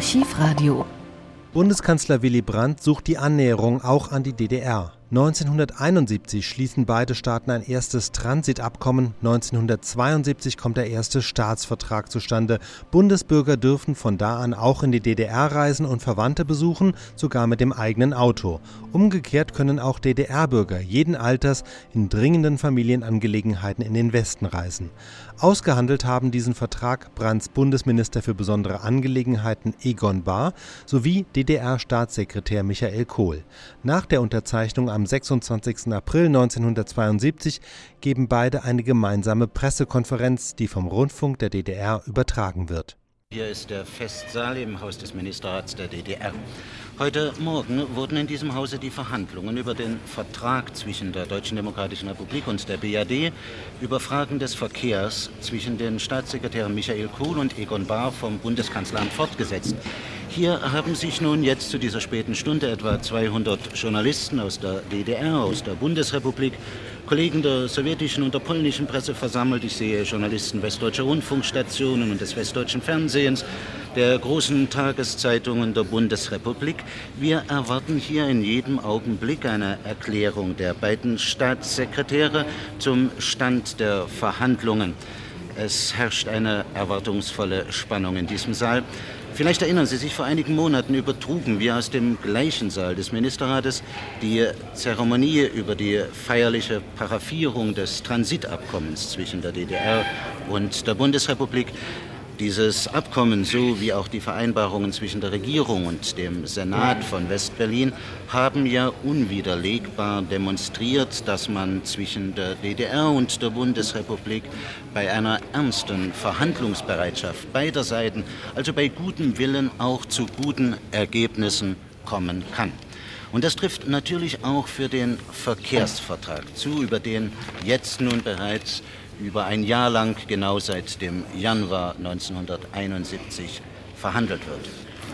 Archivradio. Bundeskanzler Willy Brandt sucht die Annäherung auch an die DDR. 1971 schließen beide Staaten ein erstes Transitabkommen. 1972 kommt der erste Staatsvertrag zustande. Bundesbürger dürfen von da an auch in die DDR reisen und Verwandte besuchen, sogar mit dem eigenen Auto. Umgekehrt können auch DDR-Bürger jeden Alters in dringenden Familienangelegenheiten in den Westen reisen. Ausgehandelt haben diesen Vertrag Brandts Bundesminister für besondere Angelegenheiten Egon Bahr sowie DDR-Staatssekretär Michael Kohl. Nach der Unterzeichnung am am 26. April 1972 geben beide eine gemeinsame Pressekonferenz, die vom Rundfunk der DDR übertragen wird. Hier ist der Festsaal im Haus des Ministerrats der DDR. Heute Morgen wurden in diesem Hause die Verhandlungen über den Vertrag zwischen der Deutschen Demokratischen Republik und der BRD über Fragen des Verkehrs zwischen den Staatssekretären Michael Kohl und Egon Bahr vom Bundeskanzleramt fortgesetzt. Hier haben sich nun jetzt zu dieser späten Stunde etwa 200 Journalisten aus der DDR, aus der Bundesrepublik, Kollegen der sowjetischen und der polnischen Presse versammelt. Ich sehe Journalisten westdeutscher Rundfunkstationen und des westdeutschen Fernsehens, der großen Tageszeitungen der Bundesrepublik. Wir erwarten hier in jedem Augenblick eine Erklärung der beiden Staatssekretäre zum Stand der Verhandlungen. Es herrscht eine erwartungsvolle Spannung in diesem Saal. Vielleicht erinnern Sie sich, vor einigen Monaten übertrugen wir aus dem gleichen Saal des Ministerrates die Zeremonie über die feierliche Paraphierung des Transitabkommens zwischen der DDR und der Bundesrepublik. Dieses Abkommen so wie auch die Vereinbarungen zwischen der Regierung und dem Senat von Westberlin haben ja unwiderlegbar demonstriert, dass man zwischen der DDR und der Bundesrepublik bei einer ernsten Verhandlungsbereitschaft beider Seiten, also bei gutem Willen auch zu guten Ergebnissen kommen kann. Und das trifft natürlich auch für den Verkehrsvertrag zu, über den jetzt nun bereits über ein Jahr lang, genau seit dem Januar 1971, verhandelt wird.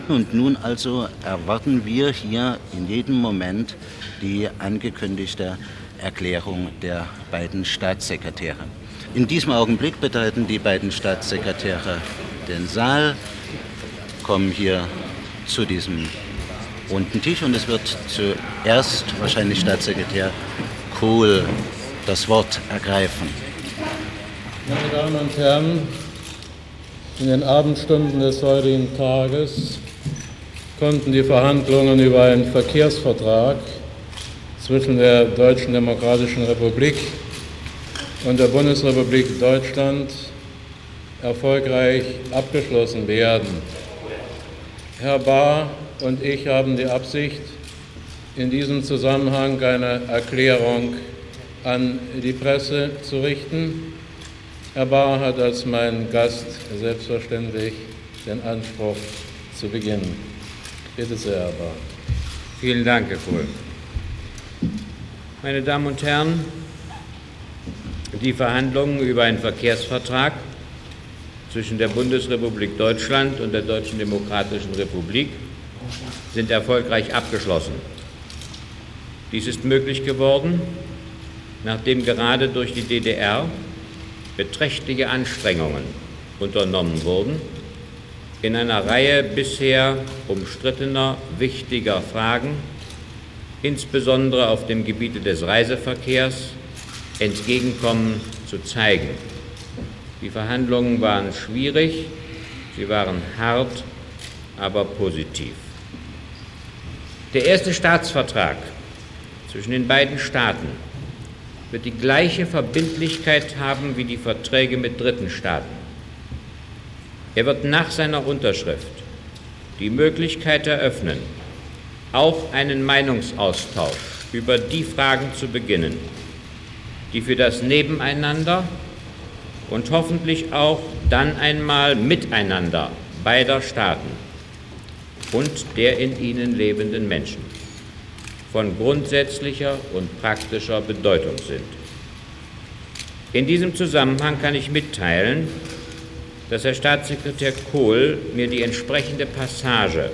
Und nun also erwarten wir hier in jedem Moment die angekündigte Erklärung der beiden Staatssekretäre. In diesem Augenblick betreten die beiden Staatssekretäre den Saal, kommen hier zu diesem runden Tisch und es wird zuerst wahrscheinlich Staatssekretär Kohl das Wort ergreifen. Meine Damen und Herren, in den Abendstunden des heutigen Tages konnten die Verhandlungen über einen Verkehrsvertrag zwischen der Deutschen Demokratischen Republik und der Bundesrepublik Deutschland erfolgreich abgeschlossen werden. Herr Bahr und ich haben die Absicht, in diesem Zusammenhang eine Erklärung an die Presse zu richten Herr Bauer hat als mein Gast selbstverständlich den Anspruch zu beginnen. Bitte sehr, Herr Bauer. Vielen Dank, Herr Kohl. Meine Damen und Herren, die Verhandlungen über einen Verkehrsvertrag zwischen der Bundesrepublik Deutschland und der Deutschen Demokratischen Republik sind erfolgreich abgeschlossen. Dies ist möglich geworden, nachdem gerade durch die DDR beträchtliche Anstrengungen unternommen wurden, in einer Reihe bisher umstrittener, wichtiger Fragen, insbesondere auf dem Gebiete des Reiseverkehrs, Entgegenkommen zu zeigen. Die Verhandlungen waren schwierig, sie waren hart, aber positiv. Der erste Staatsvertrag zwischen den beiden Staaten wird die gleiche Verbindlichkeit haben wie die Verträge mit dritten Staaten. Er wird nach seiner Unterschrift die Möglichkeit eröffnen, auch einen Meinungsaustausch über die Fragen zu beginnen, die für das Nebeneinander und hoffentlich auch dann einmal miteinander beider Staaten und der in ihnen lebenden Menschen von grundsätzlicher und praktischer Bedeutung sind. In diesem Zusammenhang kann ich mitteilen, dass Herr Staatssekretär Kohl mir die entsprechende Passage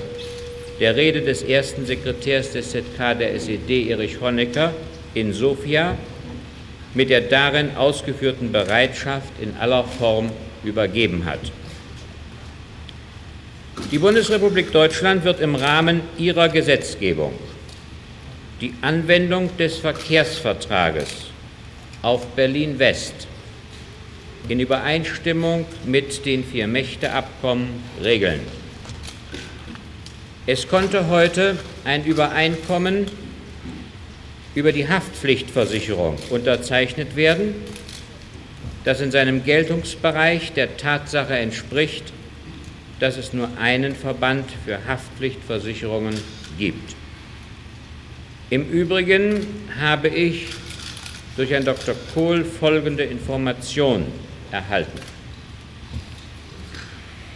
der Rede des ersten Sekretärs des ZK der SED, Erich Honecker, in Sofia mit der darin ausgeführten Bereitschaft in aller Form übergeben hat. Die Bundesrepublik Deutschland wird im Rahmen ihrer Gesetzgebung die Anwendung des Verkehrsvertrages auf Berlin-West in Übereinstimmung mit den Vier-Mächte-Abkommen regeln. Es konnte heute ein Übereinkommen über die Haftpflichtversicherung unterzeichnet werden, das in seinem Geltungsbereich der Tatsache entspricht, dass es nur einen Verband für Haftpflichtversicherungen gibt. Im Übrigen habe ich durch Herrn Dr. Kohl folgende Information erhalten.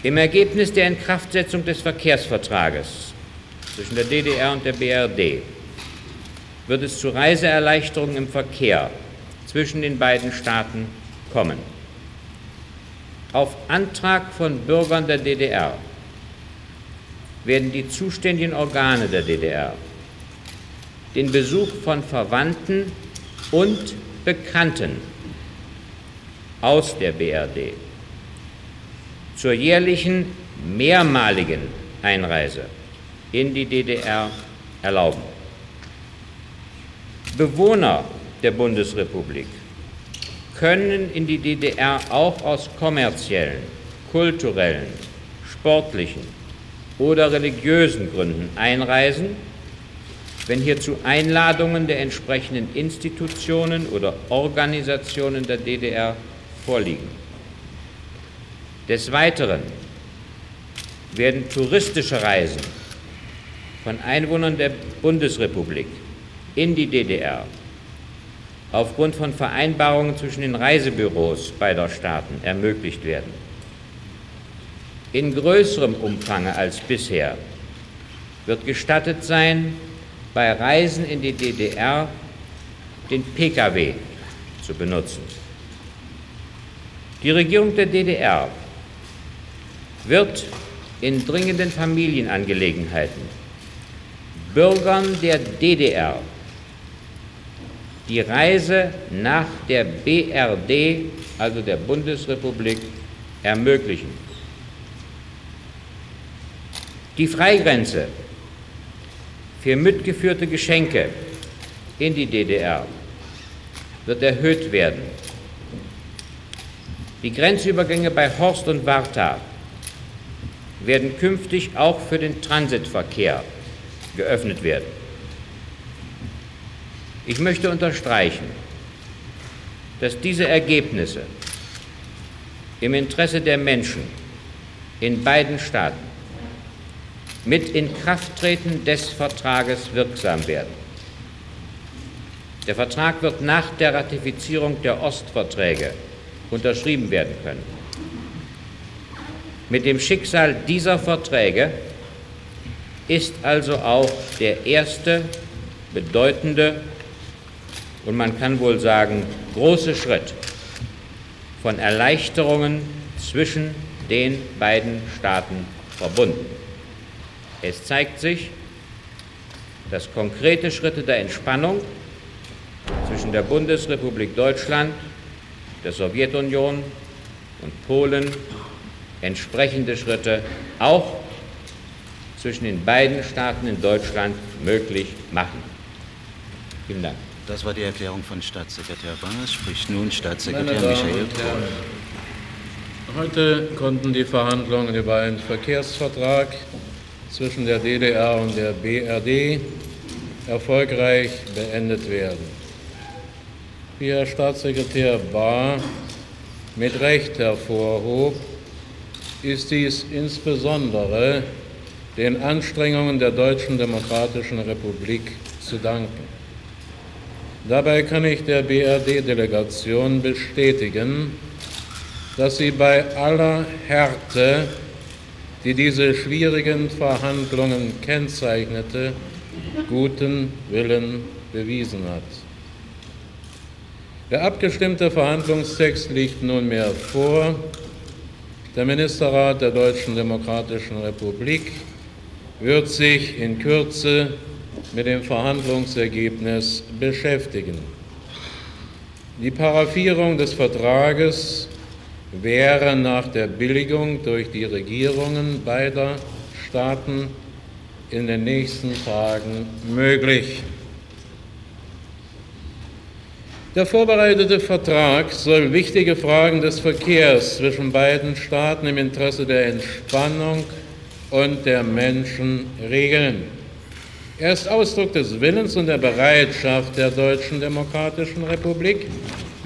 Im Ergebnis der Inkraftsetzung des Verkehrsvertrages zwischen der DDR und der BRD wird es zu Reiseerleichterungen im Verkehr zwischen den beiden Staaten kommen. Auf Antrag von Bürgern der DDR werden die zuständigen Organe der DDR den Besuch von Verwandten und Bekannten aus der BRD zur jährlichen mehrmaligen Einreise in die DDR erlauben. Bewohner der Bundesrepublik können in die DDR auch aus kommerziellen, kulturellen, sportlichen oder religiösen Gründen einreisen, wenn hierzu Einladungen der entsprechenden Institutionen oder Organisationen der DDR vorliegen. Des Weiteren werden touristische Reisen von Einwohnern der Bundesrepublik in die DDR aufgrund von Vereinbarungen zwischen den Reisebüros beider Staaten ermöglicht werden. In größerem Umfang als bisher wird gestattet sein, bei Reisen in die DDR den Pkw zu benutzen. Die Regierung der DDR wird in dringenden Familienangelegenheiten Bürgern der DDR die Reise nach der BRD, also der Bundesrepublik, ermöglichen. Die Freigrenze für mitgeführte Geschenke in die DDR wird erhöht werden. Die Grenzübergänge bei Horst und Warta werden künftig auch für den Transitverkehr geöffnet werden. Ich möchte unterstreichen, dass diese Ergebnisse im Interesse der Menschen in beiden Staaten mit Inkrafttreten des Vertrages wirksam werden. Der Vertrag wird nach der Ratifizierung der Ostverträge unterschrieben werden können. Mit dem Schicksal dieser Verträge ist also auch der erste bedeutende und man kann wohl sagen große Schritt von Erleichterungen zwischen den beiden Staaten verbunden. Es zeigt sich, dass konkrete Schritte der Entspannung zwischen der Bundesrepublik Deutschland, der Sowjetunion und Polen entsprechende Schritte auch zwischen den beiden Staaten in Deutschland möglich machen. Vielen Dank. Das war die Erklärung von Staatssekretär Bangers. Spricht nun Staatssekretär Michael Kohl. Heute konnten die Verhandlungen über einen Verkehrsvertrag zwischen der DDR und der BRD erfolgreich beendet werden. Wie Herr Staatssekretär Bahr mit Recht hervorhob, ist dies insbesondere den Anstrengungen der Deutschen Demokratischen Republik zu danken. Dabei kann ich der BRD-Delegation bestätigen, dass sie bei aller Härte, die diese schwierigen Verhandlungen kennzeichnete, guten Willen bewiesen hat. Der abgestimmte Verhandlungstext liegt nunmehr vor. Der Ministerrat der Deutschen Demokratischen Republik wird sich in Kürze mit dem Verhandlungsergebnis beschäftigen. Die Paraphierung des Vertrages wäre nach der Billigung durch die Regierungen beider Staaten in den nächsten Tagen möglich. Der vorbereitete Vertrag soll wichtige Fragen des Verkehrs zwischen beiden Staaten im Interesse der Entspannung und der Menschen regeln. Er ist Ausdruck des Willens und der Bereitschaft der Deutschen Demokratischen Republik,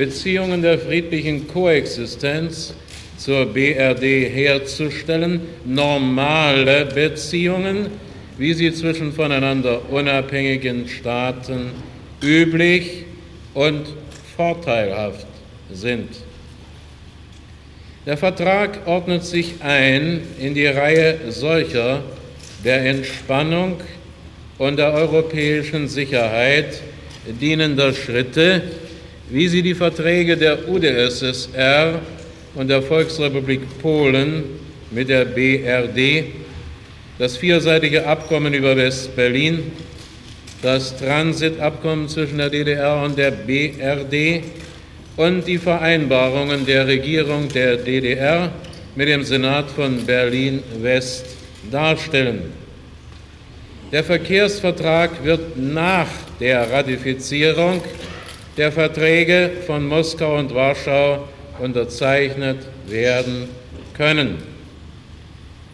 Beziehungen der friedlichen Koexistenz zur BRD herzustellen, normale Beziehungen, wie sie zwischen voneinander unabhängigen Staaten üblich und vorteilhaft sind. Der Vertrag ordnet sich ein in die Reihe solcher der Entspannung und der europäischen Sicherheit dienender Schritte, wie sie die Verträge der UdSSR und der Volksrepublik Polen mit der BRD, das vierseitige Abkommen über West-Berlin, das Transitabkommen zwischen der DDR und der BRD und die Vereinbarungen der Regierung der DDR mit dem Senat von Berlin-West darstellen. Der Verkehrsvertrag wird nach der Ratifizierung der Verträge von Moskau und Warschau unterzeichnet werden können.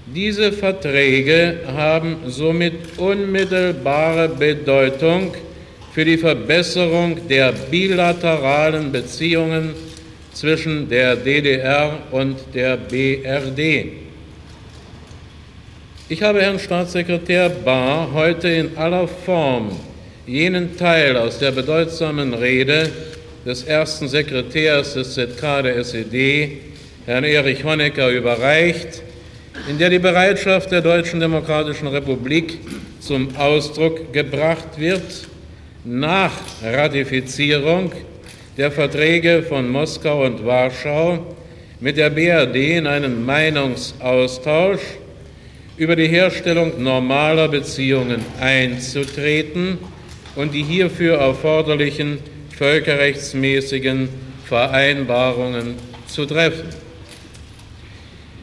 Diese Verträge haben somit unmittelbare Bedeutung für die Verbesserung der bilateralen Beziehungen zwischen der DDR und der BRD. Ich habe Herrn Staatssekretär Bahr heute in aller Form jenen Teil aus der bedeutsamen Rede des ersten Sekretärs des ZK der SED, Herrn Erich Honecker, überreicht, in der die Bereitschaft der Deutschen Demokratischen Republik zum Ausdruck gebracht wird, nach Ratifizierung der Verträge von Moskau und Warschau mit der BRD in einen Meinungsaustausch über die Herstellung normaler Beziehungen einzutreten und die hierfür erforderlichen völkerrechtsmäßigen Vereinbarungen zu treffen.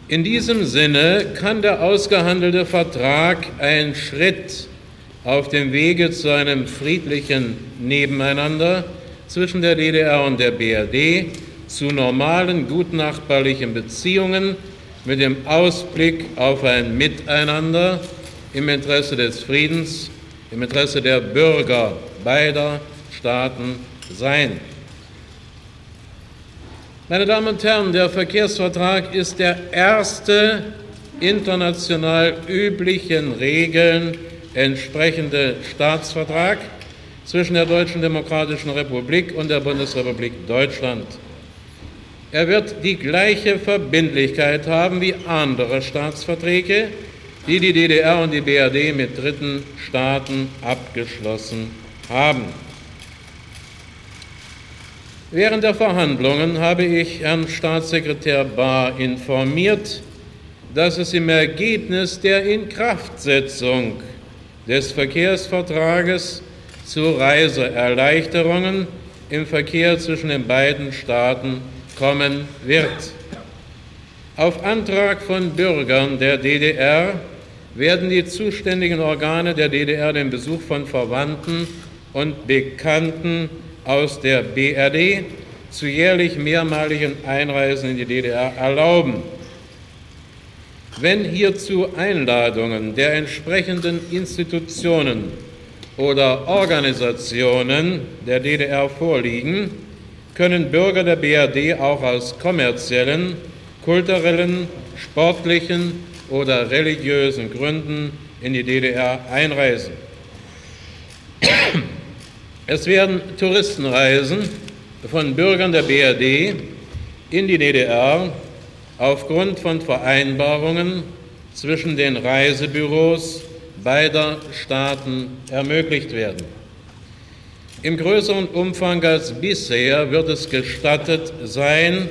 In diesem Sinne kann der ausgehandelte Vertrag ein Schritt auf dem Wege zu einem friedlichen Nebeneinander zwischen der DDR und der BRD, zu normalen, gutnachbarlichen Beziehungen mit dem Ausblick auf ein Miteinander im Interesse des Friedens, im Interesse der Bürger beider Staaten sein. Meine Damen und Herren, der Verkehrsvertrag ist der erste international üblichen Regeln entsprechende Staatsvertrag zwischen der Deutschen Demokratischen Republik und der Bundesrepublik Deutschland. Er wird die gleiche Verbindlichkeit haben wie andere Staatsverträge, die die DDR und die BRD mit dritten Staaten abgeschlossen haben. Während der Verhandlungen habe ich Herrn Staatssekretär Bahr informiert, dass es im Ergebnis der Inkraftsetzung des Verkehrsvertrages zu Reiseerleichterungen im Verkehr zwischen den beiden Staaten kommen wird. Auf Antrag von Bürgern der DDR werden die zuständigen Organe der DDR den Besuch von Verwandten und Bekannten aus der BRD zu jährlich mehrmaligen Einreisen in die DDR erlauben. Wenn hierzu Einladungen der entsprechenden Institutionen oder Organisationen der DDR vorliegen, können Bürger der BRD auch aus kommerziellen, kulturellen, sportlichen oder religiösen Gründen in die DDR einreisen. Es werden Touristenreisen von Bürgern der BRD in die DDR aufgrund von Vereinbarungen zwischen den Reisebüros beider Staaten ermöglicht werden. Im größeren Umfang als bisher wird es gestattet sein,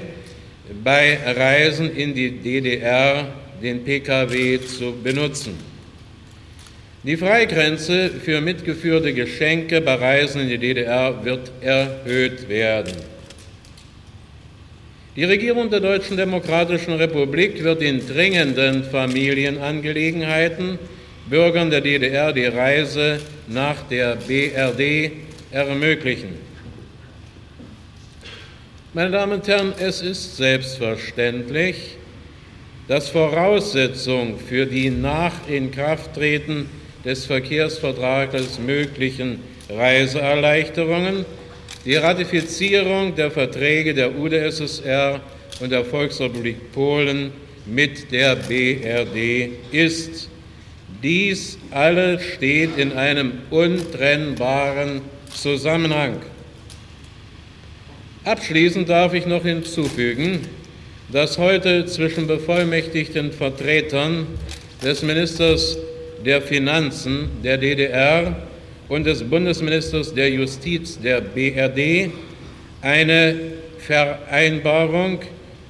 bei Reisen in die DDR den Pkw zu benutzen. Die Freigrenze für mitgeführte Geschenke bei Reisen in die DDR wird erhöht werden. Die Regierung der Deutschen Demokratischen Republik wird in dringenden Familienangelegenheiten Bürgern der DDR die Reise nach der BRD ermöglichen. Meine Damen und Herren, es ist selbstverständlich, dass Voraussetzung für die nach Inkrafttreten des Verkehrsvertrages möglichen Reiseerleichterungen die Ratifizierung der Verträge der UdSSR und der Volksrepublik Polen mit der BRD ist. Dies alles steht in einem untrennbaren Zusammenhang. Abschließend darf ich noch hinzufügen, dass heute zwischen bevollmächtigten Vertretern des Ministers der Finanzen der DDR und des Bundesministers der Justiz der BRD eine Vereinbarung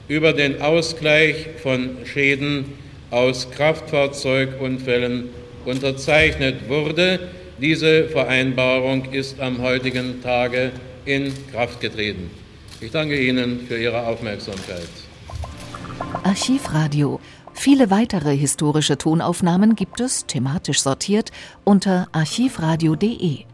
über den Ausgleich von Schäden aus Kraftfahrzeugunfällen unterzeichnet wurde. Diese Vereinbarung ist am heutigen Tage in Kraft getreten. Ich danke Ihnen für Ihre Aufmerksamkeit. Archivradio. Viele weitere historische Tonaufnahmen gibt es, thematisch sortiert, unter archivradio.de.